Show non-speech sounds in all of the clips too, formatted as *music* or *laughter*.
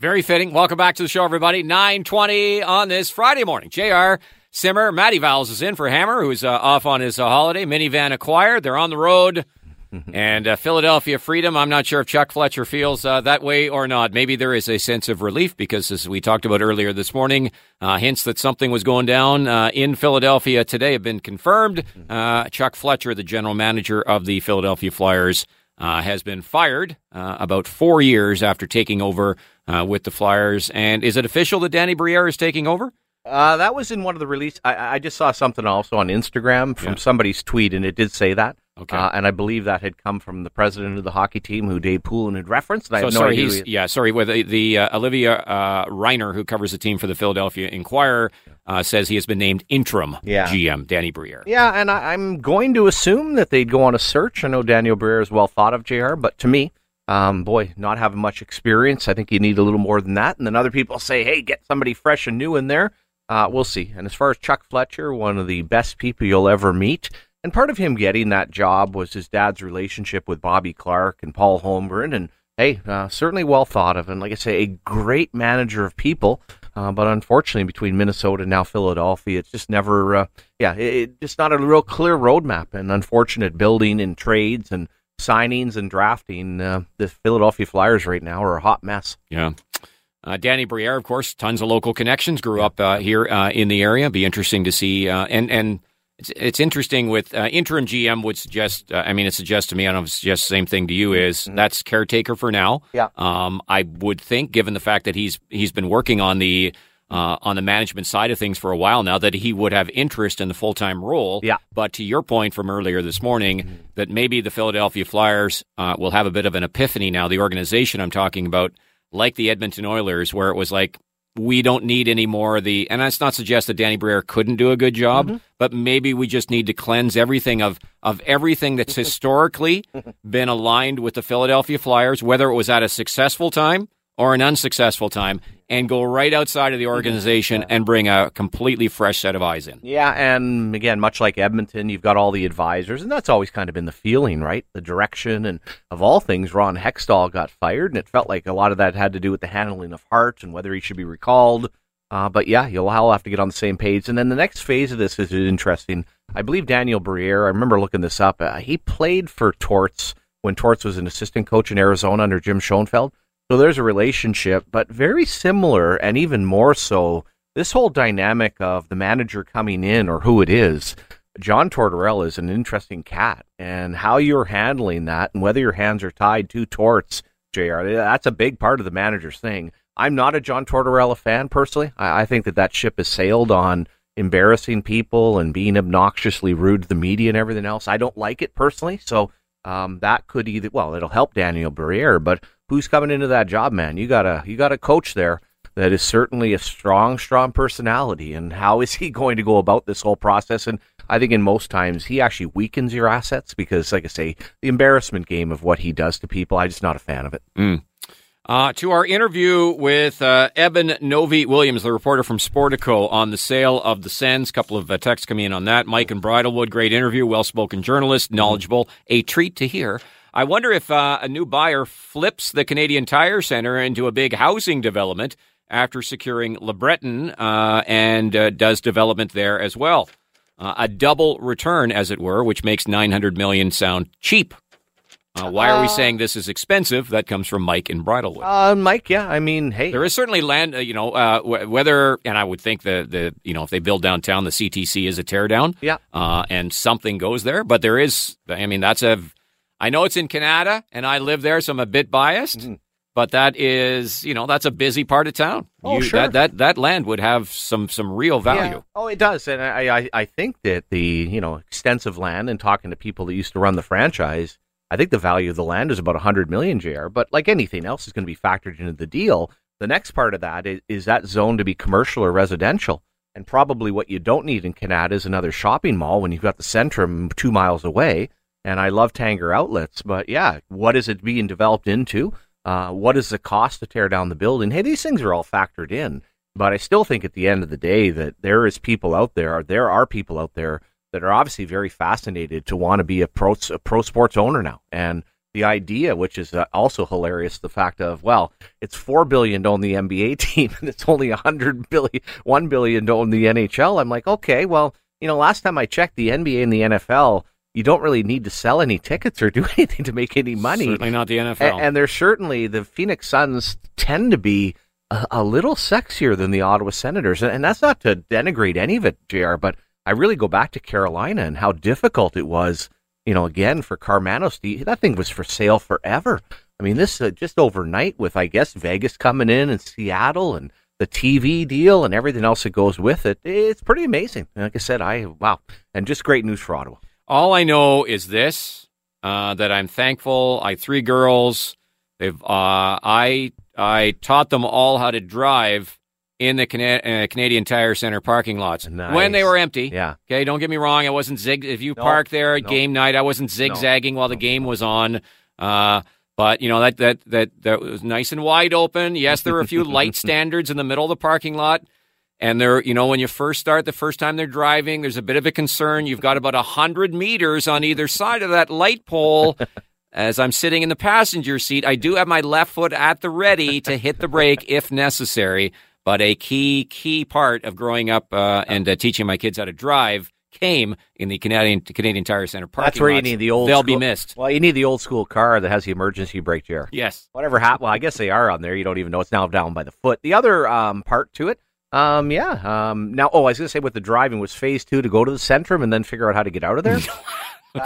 Very fitting. Welcome back to the show, everybody. 920 on this Friday morning. JR Simmer, Matty Vowles is in for Hammer, who's uh, off on his uh, holiday. Minivan acquired. They're on the road. *laughs* and uh, Philadelphia Freedom, I'm not sure if Chuck Fletcher feels uh, that way or not. Maybe there is a sense of relief because, as we talked about earlier this morning, uh, hints that something was going down uh, in Philadelphia today have been confirmed. Uh, Chuck Fletcher, the general manager of the Philadelphia Flyers, uh, has been fired uh, about four years after taking over uh, with the Flyers. And is it official that Danny Briere is taking over? Uh, that was in one of the release. I, I just saw something also on Instagram from Yeah. somebody's tweet, and it did say that. Okay. Uh, and I believe that had come from the president of the hockey team, who Dave Poulin had referenced. So no sorry, he's he- yeah, sorry. With the, the uh, Olivia uh, Reiner, who covers the team for the Philadelphia Inquirer, uh, says he has been named interim Yeah. GM. Danny Briere. Yeah, and I, I'm going to assume that they'd go on a search. I know Daniel Briere is well thought of, Jr. But to me, um, boy, not having much experience, I think you need a little more than that. And then other people say, "Hey, get somebody fresh and new in there." Uh, we'll see. And as far as Chuck Fletcher, one of the best people you'll ever meet, and part of him getting that job was his dad's relationship with Bobby Clarke and Paul Holmgren, and hey, uh, certainly well thought of, and like I say, a great manager of people. Uh, but unfortunately, between Minnesota and now Philadelphia, it's just never, uh, yeah, it, it, just not a real clear roadmap. And unfortunate building and trades and signings and drafting. Uh, the Philadelphia Flyers right now are a hot mess. Yeah. Uh, Danny Briere, of course, tons of local connections. Grew up uh, here uh, in the area. Be interesting to see. Uh, and and it's it's interesting with uh, interim GM would suggest. Uh, I mean, it suggests to me. I don't know if it suggests the same thing to you. Is that's caretaker for now? Yeah. Um, I would think, given the fact that he's he's been working on the uh, on the management side of things for a while now, that he would have interest in the full time role. Yeah. But to your point from earlier this morning, that maybe the Philadelphia Flyers uh, will have a bit of an epiphany now. The organization I'm talking about, like the Edmonton Oilers, where it was like, we don't need any more of the, and that's not suggest that Danny Briere couldn't do a good job, mm-hmm. but maybe we just need to cleanse everything of, of everything that's *laughs* historically been aligned with the Philadelphia Flyers, whether it was at a successful time or an unsuccessful time, and go right outside of the organization and bring a completely fresh set of eyes in. Yeah, and again, much like Edmonton, you've got all the advisors, and that's always kind of been the feeling, right? The direction, and of all things, Ron Hextall got fired, and it felt like a lot of that had to do with the handling of Hart and whether he should be recalled. Uh, but yeah, you'll all have to get on the same page. And then the next phase of this is interesting. I believe Daniel Briere, I remember looking this up, uh, he played for Torts when Torts was an assistant coach in Arizona under Jim Schoenfeld. So there's a relationship, but very similar and even more so. This whole dynamic of the manager coming in or who it is, John Tortorella is an interesting cat, and how you're handling that and whether your hands are tied to Torts, Jr. That's a big part of the manager's thing. I'm not a John Tortorella fan personally. I, I think that that ship has sailed on embarrassing people and being obnoxiously rude to the media and everything else. I don't like it personally, so um, that could either well, it'll help Daniel Briere, but who's coming into that job, man? You got a you got a coach there that is certainly a strong, strong personality, and how is he *laughs* going to go about this whole process? And I think in most times he actually weakens your assets because, like I say, the embarrassment game of what he does to people, I'm just not a fan of it. Uh, to our interview with uh, Eben Novy-Williams, the reporter from Sportico, on the sale of the Sens. couple of uh, texts coming in on that. Mike and Bridlewood, great interview, well spoken journalist, knowledgeable, a treat to hear. I wonder if uh, a new buyer flips the Canadian Tire Center into a big housing development after securing LeBreton uh, and uh, does development there as well. Uh, a double return, as it were, which makes 900 million sound cheap. Uh, why are we saying this is expensive? That comes from Mike in Bridlewood. Uh, Mike, yeah, I mean, hey, There is certainly land, uh, you know, uh, wh- whether, and I would think the, the, you know, if they build downtown, the CTC is a teardown. Yeah. Uh, and something goes there, but there is, I mean, that's a, I know it's in Canada and I live there, so I'm a bit biased, mm-hmm. but that is, you know, that's a busy part of town. Oh, You- sure. That, that, that land would have some, some real value. Yeah. Oh, it does, and I, I, I think that the you know extensive land and talking to people that used to run the franchise, I think the value of the land is about a hundred million, Jr. But like anything else is going to be factored into the deal. The next part of that is, is that zone to be commercial or residential, and probably what you don't need in Canada is another shopping mall when you've got the Centrum two miles away. And I love Tanger outlets, but yeah, what is it being developed into? Uh, what is the cost to tear down the building? Hey, these things are all factored in. But I still think at the end of the day that there is people out there, there are people out there that are obviously very fascinated to want to be a pro, a pro sports owner now. And the idea, which is uh, also hilarious, the fact of well, it's four billion to own the NBA *laughs* team, and it's only a hundred billion, one billion to own the NHL. I'm like, okay, well, you know, last time I checked, the NBA and the NFL, you don't really need to sell any tickets or do *laughs* anything to make any money. Certainly not the NFL. And, and there's certainly the Phoenix Suns tend to be a, a little sexier than the Ottawa Senators, and, and that's not to denigrate any of it, Jr. But I really go back to Carolina and how difficult it was you know, again for Karmanos, that thing was for sale forever. I mean, this uh, just overnight with I guess Vegas coming in and Seattle and the TV deal and everything else that goes with it. It's pretty amazing. Like I said, I wow, and just great news for Ottawa. All I know is this: uh, that I'm thankful. I three girls. They've uh, I I taught them all how to drive in the Cana- uh, Canadian Tire Center parking lots nice. when they were empty. Yeah. Okay. Don't get me wrong. I wasn't zig. If you no, parked there at no. game night, I wasn't zigzagging no. while the game was on. Uh, but you know that that that that was nice and wide open. Yes, there were a few *laughs* light standards in the middle of the parking lot. And there, you know, when you first start, the first time they're driving, there's a bit of a concern. You've got about a hundred meters on either side of that light pole. *laughs* As I'm sitting in the passenger seat, I do have my left foot at the ready to hit the brake if necessary. But a key, key part of growing up uh, and uh, teaching my kids how to drive came in the Canadian Canadian Tire Center parking. That's where lots. you need the old. They'll school, be missed. Well, you need the old school car that has the emergency brake chair. Yes. Whatever happened. Well, I guess they are on there. You don't even know it's now down by the foot. The other um, part to it. Um, yeah. Um, now, oh, I was going to say with the driving was phase two to go to the Centrum and then figure out how to get out of there. *laughs*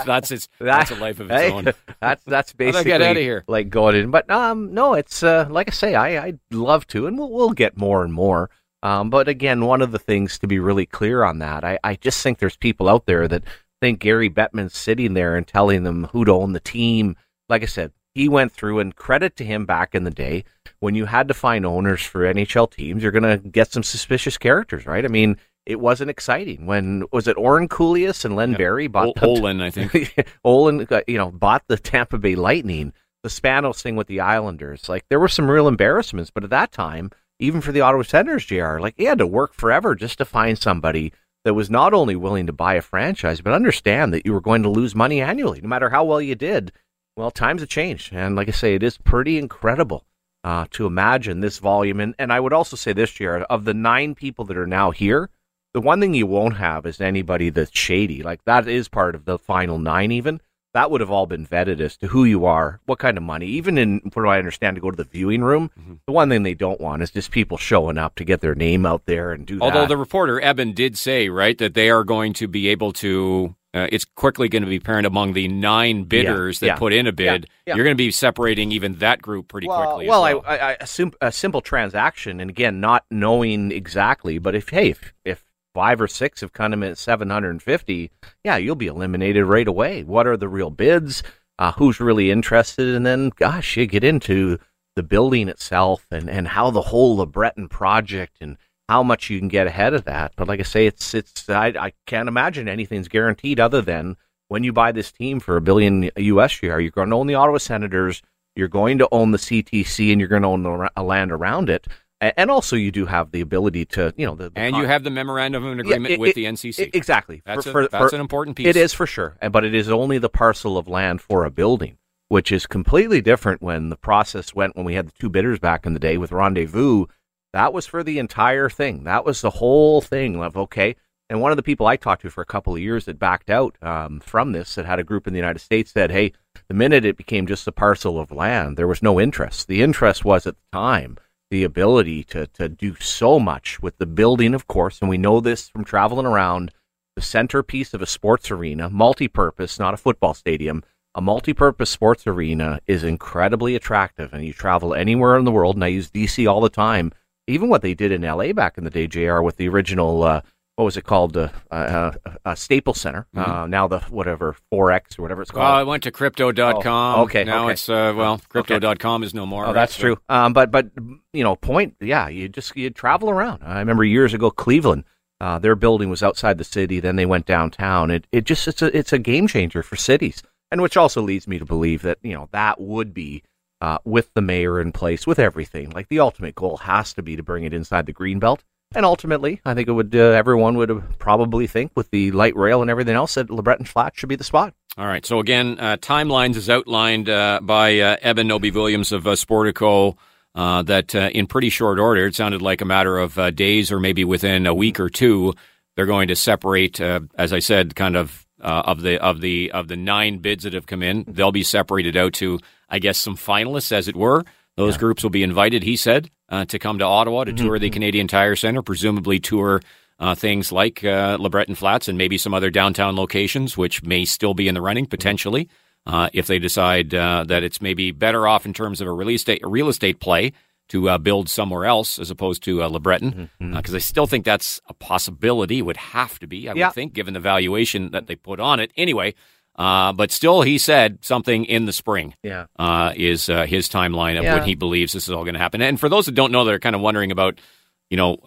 that's its that's a life of its *laughs* own. *laughs* that's that's basically get out of here. like going in. But um, no, it's uh, like I say, I I'd love to, and we'll we'll get more and more. Um, but again, one of the things to be really clear on that, I, I just think there's people out there that think Gary Bettman's sitting there and telling them who to own the team. Like I said, he went through and credit to him back in the day when you had to find owners for NHL teams, you're going to get some suspicious characters, right? I mean, it wasn't exciting when was it Oren Koules and Len yeah. Barrie bought o- Olin, I think *laughs* Olin, uh, you know, bought the Tampa Bay Lightning, the Spano's thing with the Islanders. Like there were some real embarrassments, but at that time, even for the Ottawa Senators, Jr., like he had to work forever just to find somebody that was not only willing to buy a franchise, but understand that you were going to lose money annually, no matter how well you did. Well, times have changed, and like I say, it is pretty incredible uh, to imagine this volume. And and I would also say this, year of the nine people that are now here, the one thing you won't have is anybody that's shady. Like that is part of the final nine, even that would have all been vetted as to who you are, what kind of money. Even in what do I understand to go to the viewing room, mm-hmm. the one thing they don't want is just people showing up to get their name out there and do. Although that. the reporter Eben did say right that they are going to be able to. Uh, it's quickly going to be apparent among the nine bidders yeah, that yeah, put in a bid. Yeah, you're going to be separating even that group pretty well, quickly. Well, well. I, I, assume a simple transaction, and again, not knowing exactly, but if hey, if, if five or six have come in at 750, yeah, you'll be eliminated right away. What are the real bids? uh, who's really interested, and then, gosh, you get into the building itself and, and how the whole LeBreton project and how much you can get ahead of that. But like I say, it's it's I, I can't imagine anything's guaranteed other than when you buy this team for a billion US share, you're going to own the Ottawa Senators, you're going to own the CTC, and you're going to own the land around it. And also you do have the ability to you know the, the and con- you have the memorandum of agreement yeah, it, with it, the NCC exactly. That's, for, a, for, that's for, an important piece. it is for sure. But it is only the parcel of land for a building which is completely different when the process went when we had the two bidders back in the day with rendezvous that was for the entire thing that was the whole thing of okay and one of the people I talked to for a couple of years that backed out um, from this that had a group in the United States said, "Hey, the minute it became just a parcel of land, there was no interest. The interest was at the time the ability to, to do so much with the building, of course, and we know this from traveling around the centerpiece of a sports arena, multi purpose, not a football stadium. A multi purpose sports arena is incredibly attractive, and you travel anywhere in the world, and I use DC all the time. Even what they did in LA back in the day, JR, with the original uh, what was it called? Uh, uh, uh, Staples Center. Mm-hmm. Uh, now the whatever Forex or whatever it's called. Well, I went to crypto.com. Oh, okay. Now okay. it's uh, well, crypto.com okay. is no more. Oh, that's true. Um, but but you know, point. Yeah, you just you travel around. I remember years ago, Cleveland. Uh, their building was outside the city. Then they went downtown. It it just it's a it's a game changer for cities, and which also leads me to believe that you know that would be. Uh, with the mayor in place, with everything, like the ultimate goal has to be to bring it inside the green belt And ultimately, I think it would. Uh, everyone would probably think with the light rail and everything else that LeBreton Flats should be the spot. All right. So again, uh, timelines is outlined uh, by uh, Eben Novy-Williams of uh, Sportico. Uh, that uh, in pretty short order, it sounded like a matter of days or maybe within a week or two, they're going to separate. as I said, kind of of the of the of the nine bids that have come in, they'll be separated out to, I guess, some finalists, as it were. Those yeah. groups will be invited, he said, uh, to come to Ottawa to mm-hmm. tour the Canadian Tire Centre, presumably tour uh, things like uh, LeBreton Flats and maybe some other downtown locations, which may still be in the running potentially uh, if they decide uh, that it's maybe better off in terms of a real estate, a real estate play to uh, build somewhere else as opposed to uh, LeBreton, because mm-hmm. uh, I still think that's a possibility. Would have to be, I yeah. would think, given the valuation that they put on it. Anyway, uh, but still, he said something in the spring. Yeah, uh, is uh, his timeline of yeah. when he believes this is all going to happen. And for those that don't know, they're kind of wondering about, you know,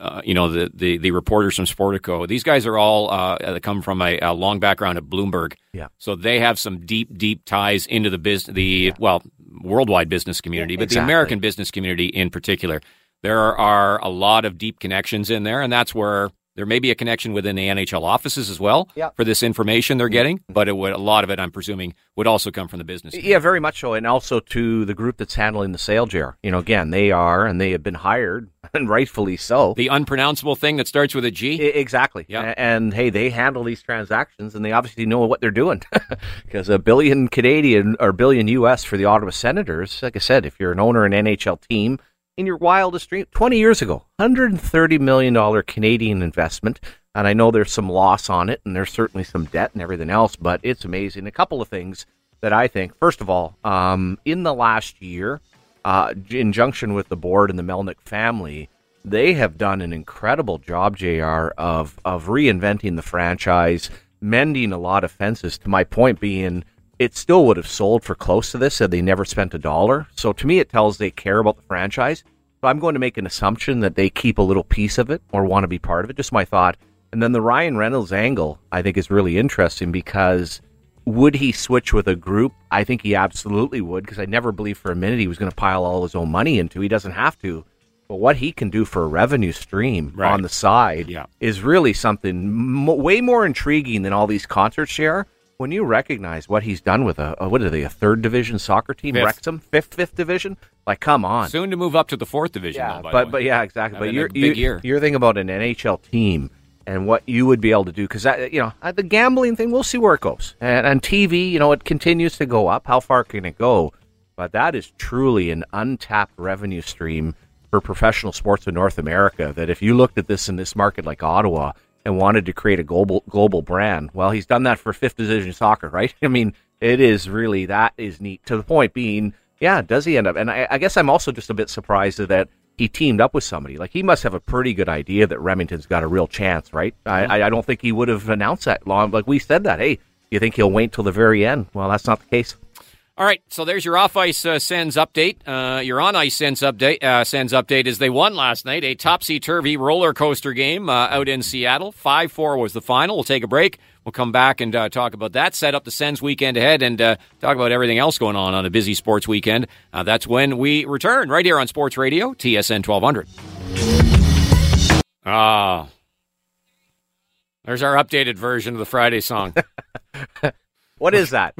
uh, uh, you know, the, the, the reporters from Sportico. These guys are all uh, come from a, a, long background at Bloomberg. Yeah, so they have some deep, deep ties into the business, the yeah. well, worldwide business community, but exactly. the American business community in particular. There are a lot of deep connections in there, and that's where there may be a connection within the NHL offices as well yep. for this information they're mm-hmm. getting, but it would, a lot of it, I'm presuming, would also come from the business. Yeah, very much so, and also to the group that's handling the sale, JR. You know, again, they are and they have been hired, *laughs* and rightfully so. The unpronounceable thing that starts with a G. I, exactly. Yeah. And, and hey, they handle these transactions, and they obviously know what they're doing *laughs* because a billion Canadian or billion U.S. for the Ottawa Senators. Like I said, if you're an owner in an NHL team in your wildest dream. 20 years ago $130 million canadian investment and i know there's some loss on it and there's certainly some debt and everything else but it's amazing. A couple of things that i think first of all um, in the last year uh, in junction with the board and the melnyk family they have done an incredible job jr of, of reinventing the franchise mending a lot of fences to my point being it still would have sold for close to this had they never spent a dollar. So to me, it tells they care about the franchise. So I'm going to make an assumption that they keep a little piece of it or want to be part of it. Just my thought. And then the Ryan Reynolds angle, I think, is really interesting because would he switch with a group? I think he absolutely would because I never believed for a minute he was going to pile all his own money into. He doesn't have to. But what he can do for a revenue stream right. on the side yeah. is really something m- way more intriguing than all these concerts share when you recognize what he's done with a, a what are they a third division soccer team fifth. Wrexham? Fifth fifth division? Like come on. Soon to move up to the fourth division yeah. though, but but yeah exactly. I but you're big you, year. you're thinking about an NHL team and what you would be able to do because you know uh, the gambling thing we'll see where it goes. And on TV you know it continues to go up. How far can it go? But that is truly an untapped revenue stream for professional sports in North America that if you looked at this in this market like Ottawa and wanted to create a global global brand. Well, he's done that for fifth division soccer, right? *laughs* I mean, it is really that is neat. To the point being, yeah, does he end up? And I, I guess I'm also just a bit surprised that he teamed up with somebody. Like he must have a pretty good idea that Remington's got a real chance, right? I, I don't think he would have announced that long. Like we said that, hey, you think he'll wait till the very end? Well, that's not the case. All right, so there's your off ice uh, Sens update. Uh, your on ice Sens update. Uh, Sens update is they won last night, a topsy turvy roller coaster game uh, out in Seattle. Five four was the final. We'll take a break. We'll come back and uh, talk about that. Set up the Sens weekend ahead and uh, talk about everything else going on on a busy sports weekend. that's when we return right here on Sports Radio TSN 1200. Ah, there's our updated version of the Friday song. *laughs* what is that?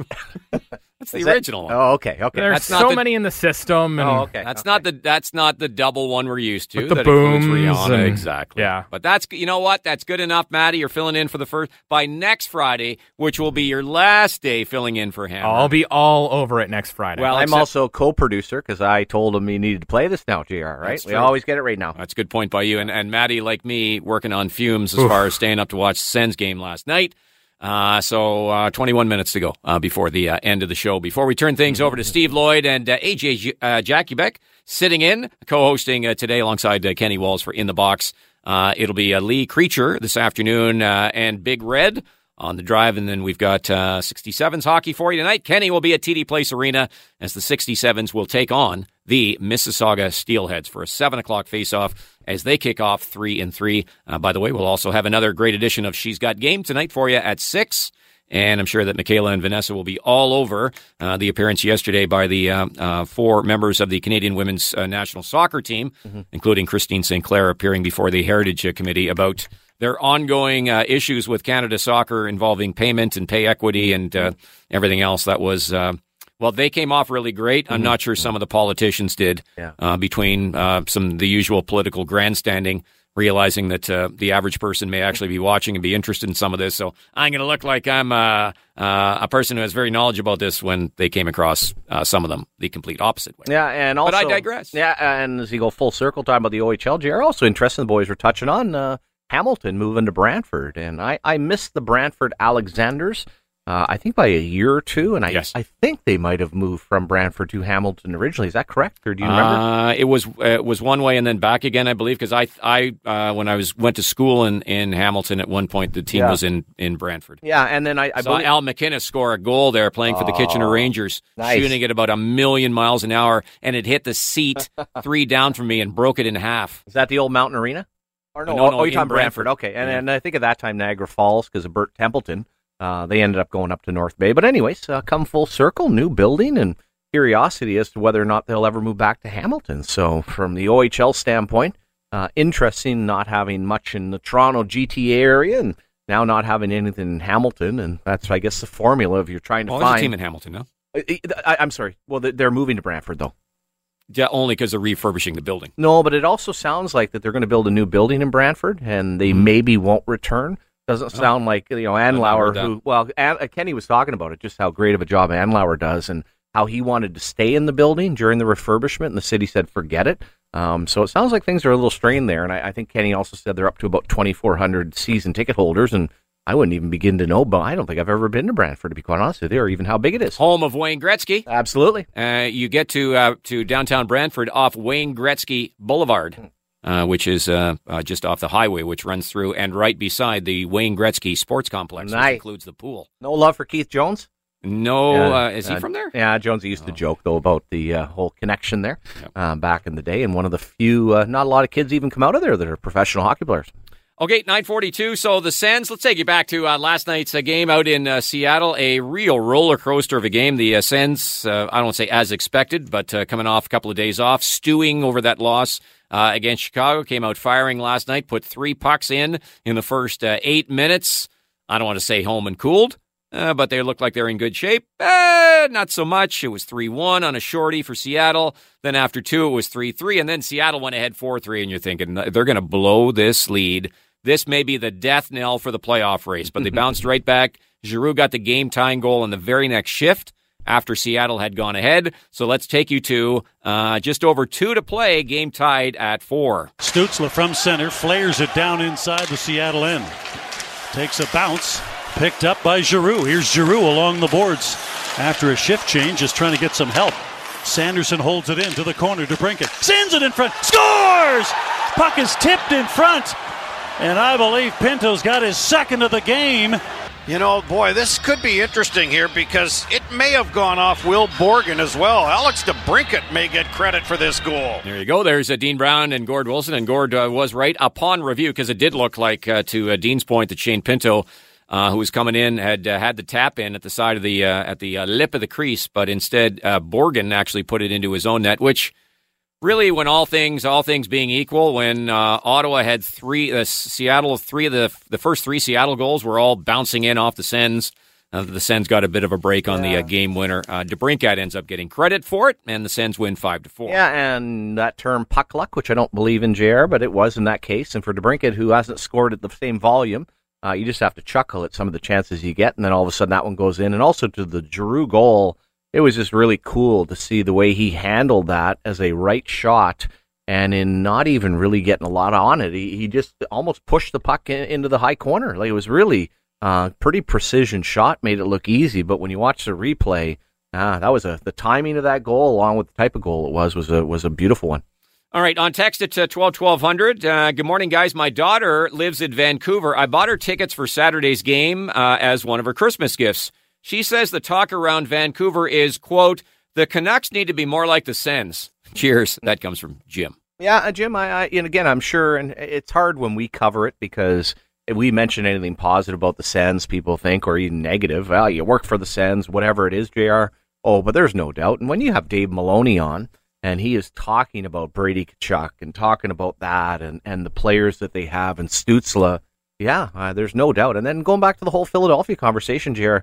*laughs* That's the Is original that, one. Oh, okay, okay. There's that's so the, many in the system. And oh, okay. That's okay. not the that's not the double one we're used to. With the booms Rihanna, and, exactly. Yeah, but that's you know what? That's good enough, Maddie. You're filling in for the first by next Friday, which will be your last day filling in for him. I'll be all over it next Friday. Well, I'm also co-producer because I told him he needed to play this now. Gr, right? We always get it right now. That's a good point by you. And and Maddie, like me, working on fumes as Oof. far as staying up to watch the Sens game last night. Uh, so uh, 21 minutes to go uh, before the uh, end of the show. Before we turn things over to Steve Lloyd and uh, AJ uh, Jackie sitting in, co-hosting today alongside Kenny Walls for In the Box. it'll be Lee Creature this afternoon and Big Red on the drive. And then we've got uh, 67s hockey for you tonight. Kenny will be at TD Place Arena as the 67s will take on the Mississauga Steelheads for a 7 o'clock faceoff as they kick off 3 and 3. Uh, by the way, we'll also have another great edition of She's Got Game tonight for you at 6 And I'm sure that Michaela and Vanessa will be all over uh, the appearance yesterday by the uh, uh, four members of the Canadian women's uh, national soccer team, mm-hmm. including Christine Sinclair, appearing before the Heritage Committee about their ongoing uh, issues with Canada Soccer involving payment and pay equity and uh, everything else. That was well, they came off really great. I'm mm-hmm. not sure some of the politicians did yeah. between some the usual political grandstanding realizing that uh, the average person may actually be watching and be interested in some of this. So I'm going to look like I'm uh, uh, a person who has very knowledge about this when they came across uh, some of them the complete opposite way. Yeah, and also, but I digress. Yeah, and as you go full circle talking about the OHL, JR, also interesting. The boys were touching on uh, Hamilton moving to Brantford, and I I missed the Brantford Alexanders uh, I think by a year or two, and I yes. I think they might have moved from Brantford to Hamilton originally. Is that correct, or do you remember? Uh, it was uh, it was one way and then back again, I believe, because I I uh, when I was went to school in, in Hamilton at one point, the team yeah. was in, in Brantford. Yeah, and then I, I saw believe... Al MacInnis score a goal there, playing for the Kitchener oh, Rangers, nice. shooting at about a million miles an hour, and it hit the seat *laughs* three down from me and broke it in half. Is that the old Mountain Arena? Or no, no, no oh, you're talking Brantford. Brantford. Okay, and, yeah. and I think at that time Niagara Falls because of Bert Templeton. Uh, they ended up going up to North Bay. But, anyways, uh, come full circle, new building, and curiosity as to whether or not they'll ever move back to Hamilton. So, from the OHL standpoint, uh, interesting not having much in the Toronto GTA area and now not having anything in Hamilton. And that's, I guess, the formula if you're trying to well, find. a team in Hamilton, no? I, am sorry. Well, they're moving to Brantford, though. Yeah, only because they're refurbishing the building. No, but it also sounds like that they're going to build a new building in Brantford, and they mm-hmm. maybe won't return. Doesn't oh. sound like you know Andlauer, who well, An, uh, Kenny was talking about it, just how great of a job Andlauer does, and how he wanted to stay in the building during the refurbishment, and the city said forget it. Um, so it sounds like things are a little strained there, and I, I think Kenny also said they're up to about 2,400 season ticket holders, and I wouldn't even begin to know, but I don't think I've ever been to Brantford, to be quite honest with you, or even how big it is. Home of Wayne Gretzky. Absolutely. Uh, you get to uh, to downtown Brantford off Wayne Gretzky Boulevard. Uh, which is uh, uh, just off the highway, which runs through and right beside the Wayne Gretzky Sports Complex, nice. which includes the pool. No love for Keith Jones. No, yeah. Uh, is he uh, from there? Yeah, Jonesy used to oh. joke though about the uh, whole connection there yep. back in the day, and one of the few, not a lot of kids even come out of there that are professional hockey players. Okay, 942. So the Sens, let's take you back to uh, last night's uh, game out in uh, Seattle. A real roller coaster of a game. The Sens, I don't say as expected, but coming off a couple of days off, stewing over that loss uh, against Chicago. Came out firing last night, put three pucks in in the first uh, eight minutes. I don't want to say home and cooled, uh, but they looked like they're in good shape. Eh, not so much. It was 3 1 on a shorty for Seattle. Then after two, it was 3 3. And then Seattle went ahead 4 3. And you're thinking, they're going to blow this lead. This may be the death knell for the playoff race. But they bounced right back. Giroux got the game tying goal in the very next shift after Seattle had gone ahead. So let's take you to uh, just over two to play, game tied at four. Stützle from center flares it down inside the Seattle end. Takes a bounce, picked up by Giroux. Here's Giroux along the boards after a shift change, just trying to get some help. Sanderson holds it in to the corner to Brinket. Sends it in front. Scores! Puck is tipped in front. And I believe Pinto's got his second of the game. You know, boy, this could be interesting here because it may have gone off Will Borgen as well. Alex DeBrincat may get credit for this goal. There you go. There's uh, Dean Brown and Gord Wilson, and Gord uh, was right upon review because it did look like, uh, to uh, Dean's point, that Shane Pinto, uh, who was coming in, had uh, had the tap in at the side of the at the lip of the crease, but instead Borgen actually put it into his own net, which really, when all things all things being equal, when uh, Ottawa had three, uh, Seattle three of the the first three Seattle goals were all bouncing in off the Sens. Uh, the Sens got a bit of a break on yeah. the uh, game winner. Uh, DeBrincat ends up getting credit for it, and the Sens win five to four. Yeah, and that term puck luck, which I don't believe in, JR, but it was in that case. And for DeBrincat, who hasn't scored at the same volume, uh, you just have to chuckle at some of the chances you get, and then all of a sudden that one goes in. And also to the Giroux goal it was just really cool to see the way he handled that as a right shot and in not even really getting a lot on it. He, he just almost pushed the puck in, into the high corner. Like it was really uh, pretty precision shot, made it look easy. But when you watch the replay, ah, that was a the timing of that goal, along with the type of goal it was, was a was a beautiful one. All right, on text at uh, 12 1200. Uh, good morning, guys. My daughter lives in Vancouver. I bought her tickets for Saturday's game uh, as one of her Christmas gifts. She says the talk around Vancouver is, quote, the Canucks need to be more like the Sens. *laughs* Cheers. That comes from Jim. Yeah, uh, Jim, I, I and again, I'm sure, and it's hard when we cover it because if we mention anything positive about the Sens, people think, or even negative, well, you work for the Sens, whatever it is, JR. Oh, but there's no doubt. And when you have Dave Maloney on, and he is talking about Brady Tkachuk and talking about that and, and the players that they have and Stützle, yeah, uh, there's no doubt. And then going back to the whole Philadelphia conversation, JR,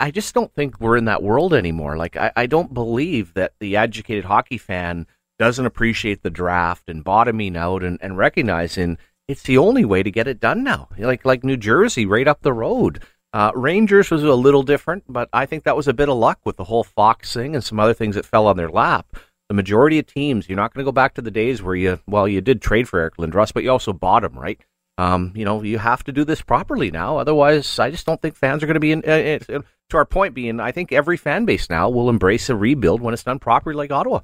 I, just don't think we're in that world anymore. Like, I, I don't believe that the educated hockey fan doesn't appreciate the draft and bottoming out and, and recognizing it's the only way to get it done now. Like like New Jersey, right up the road. Uh, Rangers was a little different, but I think that was a bit of luck with the whole Fox thing and some other things that fell on their lap. The majority of teams, you're not going to go back to the days where you, well, you did trade for Eric Lindros, but you also bought him, right? Um, you know, you have to do this properly now. Otherwise, I just don't think fans are going to be in. Uh, to our point being, I think every fan base now will embrace a rebuild when it's done properly, like Ottawa.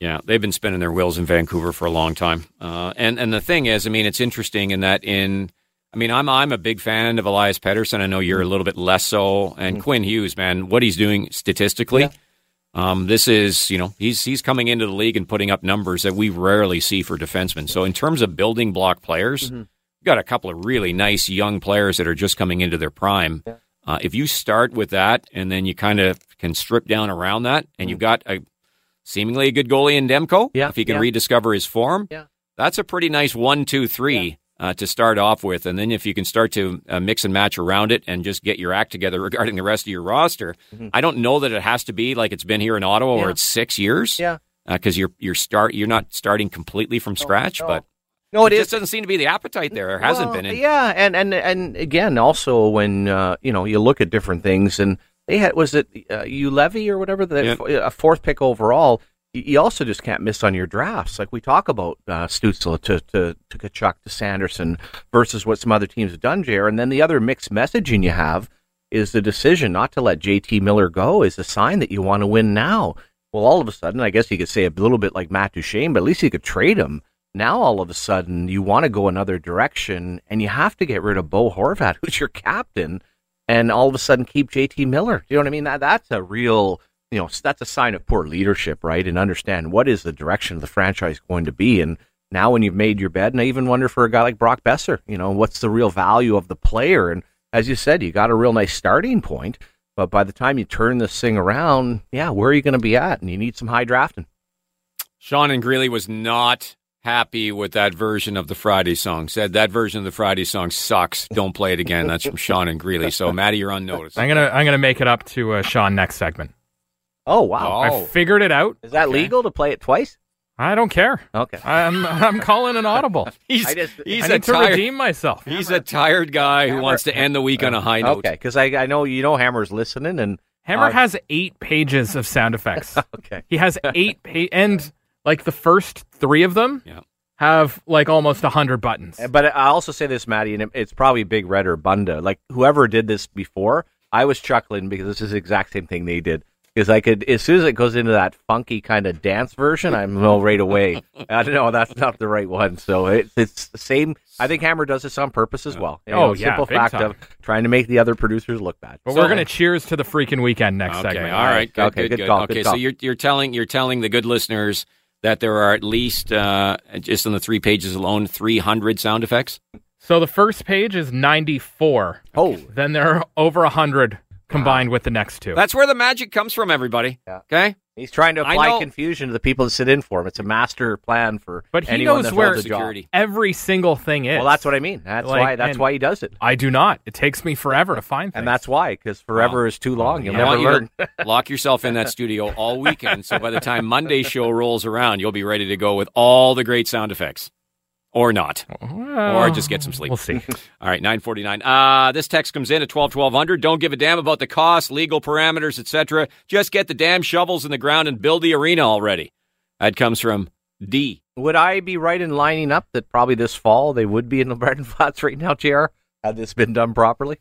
Yeah, they've been spinning their wheels in Vancouver for a long time. Uh, and and the thing is, I mean, it's interesting in that in I mean, I'm I'm a big fan of Elias Pettersson. I know you're a little bit less so. And mm-hmm. Quinn Hughes, man, what he's doing statistically, yeah. um, this is you know he's he's coming into the league and putting up numbers that we rarely see for defensemen. So in terms of building block players, mm-hmm. got a couple of really nice young players that are just coming into their prime. Yeah. Uh, if you start with that and then you kind of can strip down around that, and mm-hmm. you've got a seemingly a good goalie in Demko. Yeah, if he can yeah. rediscover his form, yeah. that's a pretty nice one, two, three uh, to start off with. And then if you can start to uh, mix and match around it and just get your act together *laughs* regarding the rest of your roster, mm-hmm. I don't know that it has to be like it's been here in Ottawa yeah. where it's six years. Yeah, because uh, you're you're start you're not starting completely from scratch, no, no. but. No, it, it just doesn't seem to be the appetite there. There hasn't well, been. In- yeah, and and and again, also when uh, you know you look at different things, and they had was it uh, levy or whatever the yeah. a fourth pick overall you also just can't miss on your drafts. Like we talk about uh, Stützle to, to, to Tkachuk to Sanderson versus what some other teams have done, Jer. And then the other mixed messaging you have is the decision not to let JT Miller go is a sign that you want to win now. Well, all of a sudden, I guess you could say a little bit like Matt Duchene, but at least you could trade him. Now, all of a sudden, you want to go another direction, and you have to get rid of Bo Horvat, *laughs* who's your captain, and all of a sudden keep JT Miller. You know what I mean? That that's a real you know that's a sign of poor leadership, right? And understand what is the direction of the franchise going to be. And now, when you've made your bed, and I even wonder for a guy like Brock Boeser, you know, what's the real value of the player? And as you said, you got a real nice starting point, but by the time you turn this thing around, yeah, where are you going to be at? And you need some high drafting. Sean and Greely was not happy with that version of the Friday song. Said that version of the Friday song sucks. Don't play it again. That's from Sean and Greely. So, Maddie, you're on notice. I'm gonna I'm gonna make it up to uh, Sean next segment. Oh wow! Oh. I figured it out. Is that okay. legal to play it twice? I don't care. Okay. I'm I'm calling an audible. *laughs* he's just, he's I need tired, to redeem myself. He's a tired guy Hammer. who wants to end the week on a high note. Okay, because I, I know you know Hammer's listening and Hammer uh, has eight pages of sound effects. *laughs* okay. He has eight pa- and like the first three of them yeah. have like almost a hundred buttons. But I also say this, Maddie, and it's probably Big Red or Bunda. Like whoever did this before, I was chuckling because this is the exact same thing they did because I could as soon as it goes into that funky kind of dance version, I'm know right away. *laughs* I don't know that's not the right one. So it's it's the same. I think Hammer does this on purpose as well. You oh, know, oh yeah, simple fact time. of trying to make the other producers look bad. But so, we're gonna cheers to the freaking weekend next okay, segment. All right, good, okay, good, good, good. Call, okay, good so call. you're you're telling you're telling the good listeners that there are at least uh, just on the three pages alone 300 sound effects. So the first page is 94. Oh, then there are over 100 combined with the next two. That's where the magic comes from, everybody. Yeah. Okay? He's trying to apply confusion to the people that sit in for him. It's a master plan for but he anyone knows that where job. every single thing is. Well, that's what I mean. That's Like, why. That's why he does it, I do not. It takes me forever to find things. and that's why because forever Wow. is too long. You'll I never you learn. *laughs* lock yourself in that studio all weekend. So by the time Monday show rolls around, you'll be ready to go with all the great sound effects. Or not. Well, or just get some sleep. We'll see. *laughs* All right, 949. Uh, this text comes in at 12 1200. Don't give a damn about the cost, legal parameters, etc. Just get the damn shovels in the ground and build the arena already. That comes from D. Would I be right in lining up that probably this fall they would be in the Breton *laughs* Flats right now, Jr. Had this been done properly?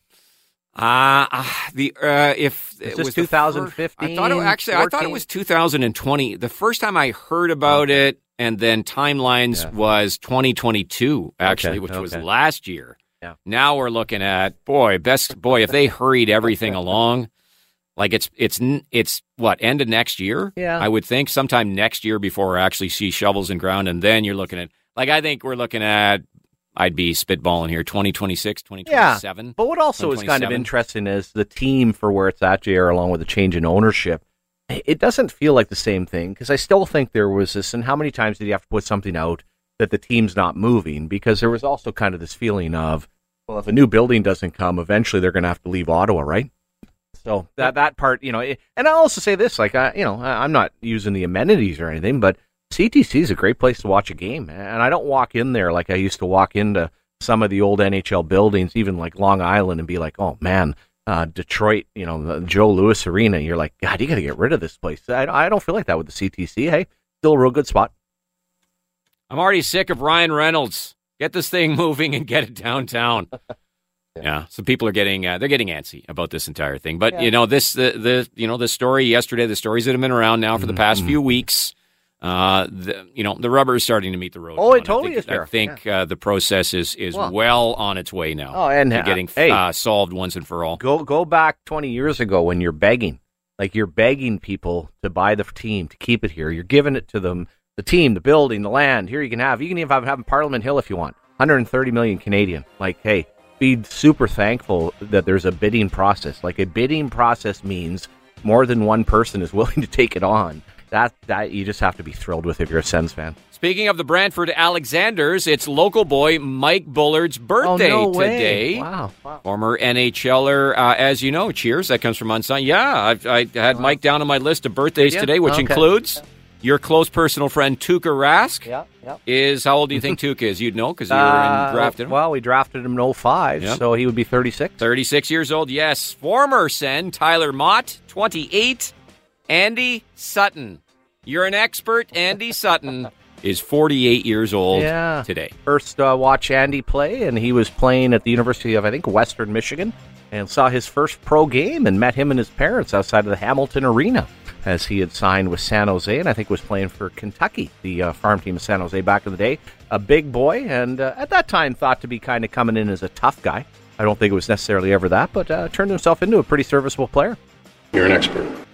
Uh, uh the uh if it was the 2015, I thought it actually I thought it was 2020. The first time I heard about it and then timelines Yeah. was 2022 actually, Okay, which was last year. Yeah. Now we're looking at boy, best boy if they hurried everything along like it's it's it's what end of next year? Yeah. I would think sometime next year before we actually see shovels in ground and then you're looking at like I think we're looking at I'd be spitballing here 2026, 2027. Yeah, 2027. but what also is kind of interesting is the team for where it's at, JR, along with the change in ownership. It doesn't feel like the same thing because I still think there was this. And how many times did you have to put something out that the team's not moving? Because there was also kind of this feeling of, well, if a new building doesn't come, eventually they're going to have to leave Ottawa, right? So that that part, you know, and I'll also say this, like, I, you know, I'm not using the amenities or anything, but CTC is a great place to watch a game, and I don't walk in there like I used to walk into some of the old NHL buildings, even like Long Island, and be like, oh man, uh, Detroit, you know, the Joe Louis Arena. You're like, God, you got to get rid of this place. I, I don't feel like that with the CTC. Hey, still a real good spot. I'm already sick of Ryan Reynolds. Get this thing *laughs* moving and get it downtown. *laughs* yeah, so people are getting uh, they're getting antsy about this entire thing. But you know this the the you know the story yesterday, the stories that have been around now for the past Mm-hmm. few weeks. Uh, the, you know the rubber is starting to meet the road. Oh, it totally I think, is, Derek. I think uh, the process is is Well- well on its way now. Oh, and, to uh, getting hey. uh, solved once and for all. Go go back 20 years ago when you're begging, like you're begging people to buy the team to keep it here. You're giving it to them, the team, the building, the land. Here you can have. You can even have, have Parliament Hill if you want. 130 million Canadian. Like, hey, be super thankful that there's a bidding process. Like a bidding process means more than one person is *laughs* willing to take it on. That that you just have to be thrilled with if you're a Sens fan. Speaking of the Brantford Alexanders, it's local boy Mike Bullard's birthday oh, no today. Wow. wow. Former NHLer, uh, as you know, cheers. That comes from Unsigned. Yeah, I've, I had Mike down on my list of birthdays today, which Okay. includes your close personal friend Tuukka Rask. Yeah, yeah. Is how old do you think *laughs* Tuukka is? You'd know because you were Uh, in drafted him. Well, we drafted him in 05, Yep. so he would be 36. 36 years old, yes. Former Sen, Tyler Motte, 28. Andy Sutton. You're an expert. Andy Sutton is 48 years old Yeah. today. first uh, watch Andy play, and he was playing at the University of I think Western Michigan, and saw his first pro game and met him and his parents outside of the Hamilton Arena as he had signed with San Jose, and I think was playing for Kentucky, the uh, farm team of San Jose back in the day. A big boy, and uh, at that time thought to be kind of coming in as a tough guy. I don't think it was necessarily ever that, but uh, turned himself into a pretty serviceable player. You're an expert.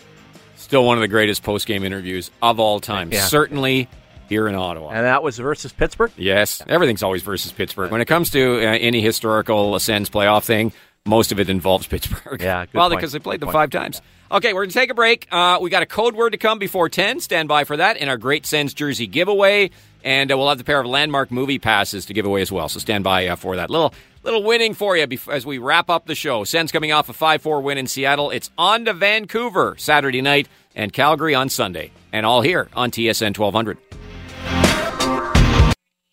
Still one of the greatest post game interviews of all time. Yeah. Certainly here in Ottawa. And that was versus Pittsburgh. Yes, everything's always versus Pittsburgh. When it comes to uh, any historical Ascends playoff thing, most of it involves Pittsburgh. Yeah, good well, point. because they played Good them point. five times. Okay, we're going to take a break. Uh, we got a code word to come before 10. Stand by for that in our Great Sens jersey giveaway. And uh, we'll have the pair of landmark movie passes to give away as well. So stand by uh, for that. Little little winning for you bef- as we wrap up the show. Sens coming off a 5 4 win in Seattle. It's on to Vancouver Saturday night and Calgary on Sunday. And all here on TSN 1200.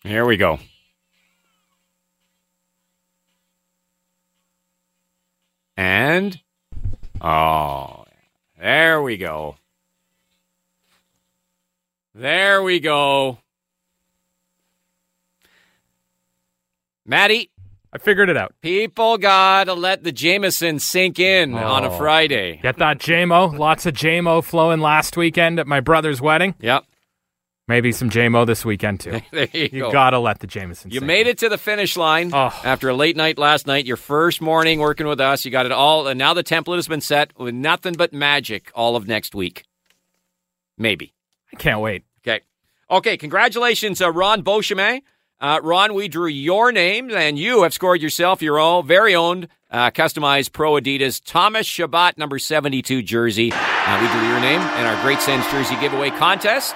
Here we go. And oh, there we go. There we go. Maddie, I figured it out. people gotta let the Jameson sink in on a Oh. Friday. Get that JMO. Lots of JMO flowing last weekend at my brother's wedding. Yep. Maybe some JMO this weekend too. *laughs* There you, You go. gotta let the Jameson. You made in. it to the finish line Oh. after a late night last night. Your first morning working with us. You got it all, and now the template has been set with nothing but magic all of next week. Maybe. I can't wait. Okay. Okay. Congratulations, uh, Ron Beauchemin. Uh, Ron, we drew your name, and you have scored yourself your own very own uh, customized Pro Adidas Thomas Chabot number 72 jersey. Uh, we drew your name in our Great Sens jersey giveaway contest.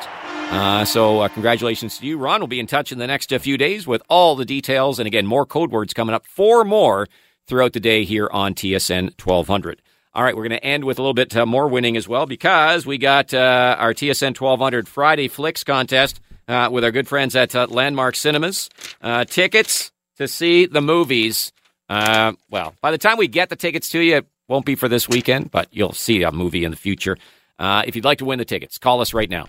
Uh, so, uh, congratulations to you, Ron. We'll be in touch in the next few days with all the details. And again, more code words coming up, four more throughout the day here on TSN 1200. All right, we're going to end with a little bit uh, more winning as well because we got uh, our TSN 1200 Friday Flicks contest uh, with our good friends at uh, Landmark Cinemas. Uh, tickets to see the movies. Uh, well, by the time we get the tickets to you, it won't be for this weekend, but you'll see a movie in the future. Uh, if you'd like to win the tickets, call us right now.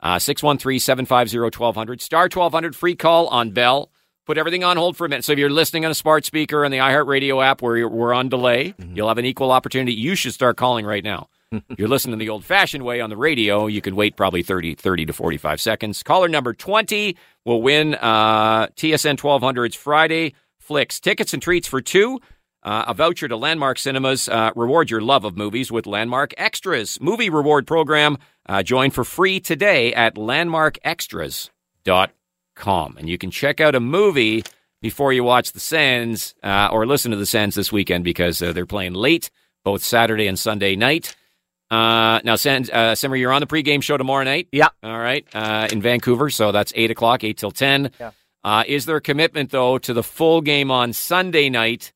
Uh, 613 750 1200. Star 1200 free call on Bell. Put everything on hold for a minute. So if you're listening on a smart speaker on the iHeartRadio app where we're on delay, you'll have an equal opportunity. You should start calling right now. *laughs* you're listening the old fashioned way on the radio, you can wait probably 30, 30 to 45 seconds. Caller number 20 will win uh, TSN 1200's Friday Flicks. Tickets and treats for two. Uh, a voucher to Landmark Cinemas. Uh, reward your love of movies with Landmark Extras. Movie reward program. Uh, join for free today at landmarkextras.com. And you can check out a movie before you watch the Sens uh, or listen to the Sens this weekend because uh, they're playing late, both Saturday and Sunday night. Uh, now, Sens, uh, Simmer, you're on the pregame show tomorrow night. Yeah. All right. Uh, in Vancouver, so that's eight o'clock, eight till ten. Yeah. Uh, is there a commitment though to the full game on Sunday night?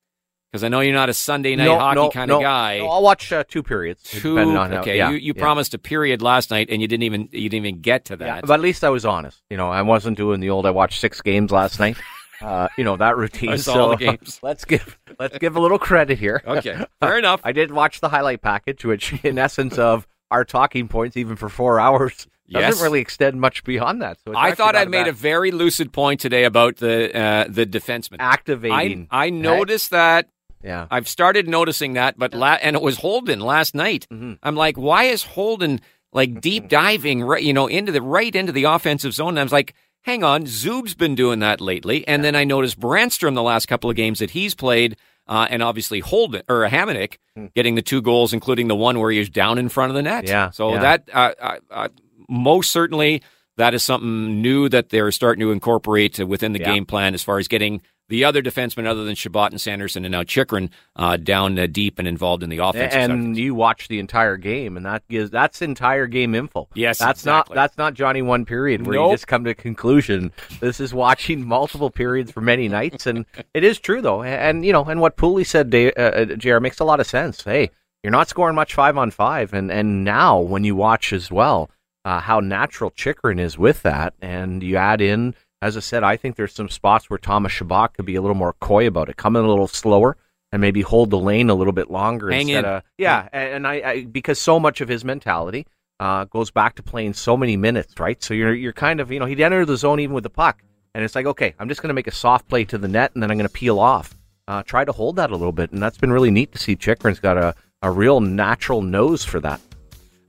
Because I know you're not a Sunday night No, hockey no, kind no, of guy. no, I'll watch uh, two periods. Two. depending on how- okay, yeah, you, you yeah. promised a period last night, and you didn't even you didn't even get to that. Yeah, but at least I was honest. You know, I wasn't doing the old. I watched six games last night. Uh, you know that routine. I saw so all the games. *laughs* let's give let's give a little credit here. okay, fair enough. *laughs* I did watch the highlight package, which in essence of our talking points, even for four hours, doesn't Yes. really extend much beyond that. So I thought I'd made a very lucid point today about the uh, the defenseman. I activating. I noticed that. yeah, I've started noticing that, but la- and it was Holden last night. Mm-hmm. I'm like, why is Holden like deep diving right, you know, into the right into the offensive zone? And I was like, hang on, Zub's been doing that lately, and then I noticed Brandstrom the last couple of games that he's played. Uh, and obviously Holden or Hamonic getting the two goals, including the one where he was down in front of the net. Yeah, So yeah. that uh, uh, uh, most certainly that is something new that they're starting to incorporate within the Yeah. game plan as far as getting the other defensemen other than Chabot and Sanderson and now Chychrun uh, down uh, deep and involved in the offense. and you watch the entire game, and that gives that's entire game info. Yes, that's exactly. not that's not Johnny one period where Nope. you just come to a conclusion. This is watching multiple periods for many nights, and *laughs* it is true though. And you know, and what Pooley said, Da- uh, uh, Jr. makes a lot of sense. Hey, you're not scoring much five on five, and and now when you watch as well uh, how natural Chychrun is with that, and you add in. As I said, I think there's some spots where Thomas Chabot could be a little more coy about it, come in a little slower, and maybe hold the lane a little bit longer Hang instead in. of yeah. And, I, I because so much of his mentality uh, goes back to playing so many minutes, right? So you're you're kind of you know he'd enter the zone even with the puck, and it's like okay, I'm just going to make a soft play to the net, and then I'm going to peel off. Uh, try to hold that a little bit, and that's been really neat to see. Chychrun's got a a real natural nose for that.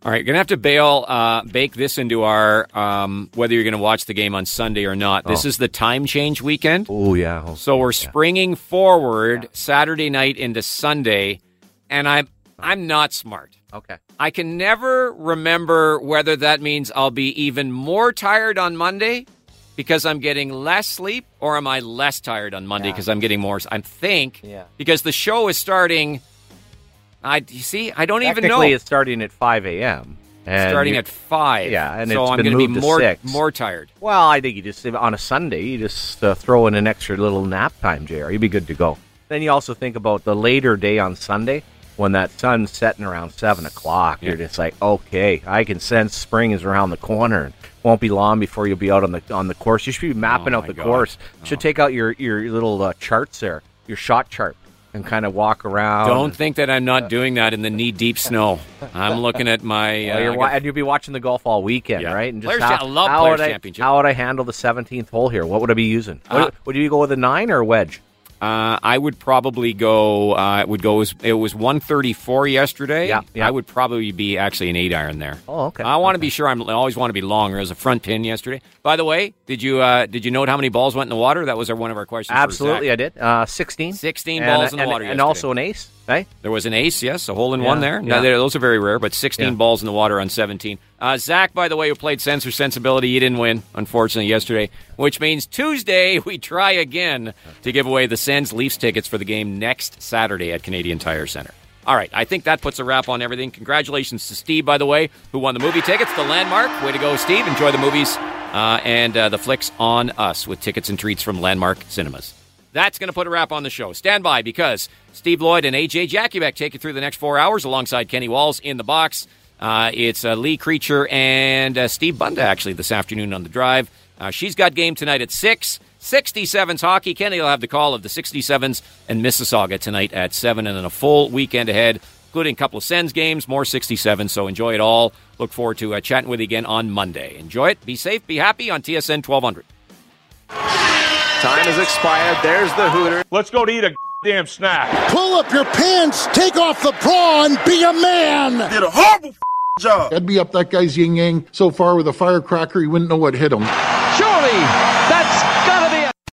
All right, gonna have to bail, uh, bake this into our um, whether you're gonna watch the game on Sunday or not. This is the time change weekend, Oh yeah, so we're springing forward Saturday night into Sunday, and I'm I'm not smart. okay. I can never remember whether that means I'll be even more tired on Monday because I'm getting less sleep, or am I less tired on Monday because I'm getting more? I think Yeah. because the show is starting. I you see, I don't even know. Technically, it's starting at 5 a.m. and starting you- at five. Yeah, and so it's I'm been gonna be moved to more six. more tired. Well, I think you just on a Sunday you just uh, throw in an extra little nap time, Jr. You'd be good to go. Then you also think about the later day on Sunday when that sun's setting around seven o'clock. You're just like, okay, I can sense spring is around the corner. and Won't be long before you'll be out on the on the course. You should be mapping Oh, out my the God. course. Should take out your your little uh, charts there, your shot chart, and kind of walk around. Don't think that I'm not doing that in the knee deep snow. I'm looking at my. Uh, you're wa- got- and you'll be watching the golf all weekend, Yeah. right? And Players' how, I love how Players' would I, Championship. How would I handle the 17th hole here? What would I be using? Uh, would, would you go with a nine or a wedge? Uh, I would probably go. Uh, it would go. As, it was 134 yesterday. Yeah, yeah. I would probably be actually an eight iron there. Oh, okay. I want to be sure. I'm, I always want to be longer as a front pin yesterday. By the way, did you uh, did you note how many balls went in the water? That was our, one of our questions. Absolutely. I did. Uh, 16. 16 And- balls in the and, water And yesterday. also an ace, right? There was an ace, yes, a hole in one there. Now, yeah. they- those are very rare, but 16 Yeah. balls in the water on 17. Uh, Zach, by the way, who played Sensor Sensibility, he didn't win, unfortunately, yesterday, which means Tuesday *laughs* we try again to give away the Sens Leafs tickets for the game next Saturday at Canadian Tire Center. All right, I think that puts a wrap on everything. Congratulations to Steve, by the way, who won the movie tickets, the Landmark. Way to go, Steve. Enjoy the movies uh, and uh, the flicks on us with tickets and treats from Landmark Cinemas. That's going to put a wrap on the show. Stand by because Steve Lloyd and AJ Jakubek take you through the next four hours alongside Kenny Walls in the box. Uh, it's uh, Lee Creature and uh, Steve Bunda actually this afternoon on the drive. Uh, she's got game tonight at 6. 67s hockey. Kenny will have the call of the 67s and Mississauga tonight at 7, and then a full weekend ahead, including a couple of Sens games, more 67s. So enjoy it all. Look forward to uh, chatting with you again on Monday. Enjoy it. Be safe. Be happy on TSN 1200. Time has expired. There's the Hooter. Let's go to eat a damn snack. Pull up your pants, take off the bra, and be a man. Did a horrible f- job. I'd be up that guy's yin yang so far with a firecracker, he wouldn't know what hit him. Surely that's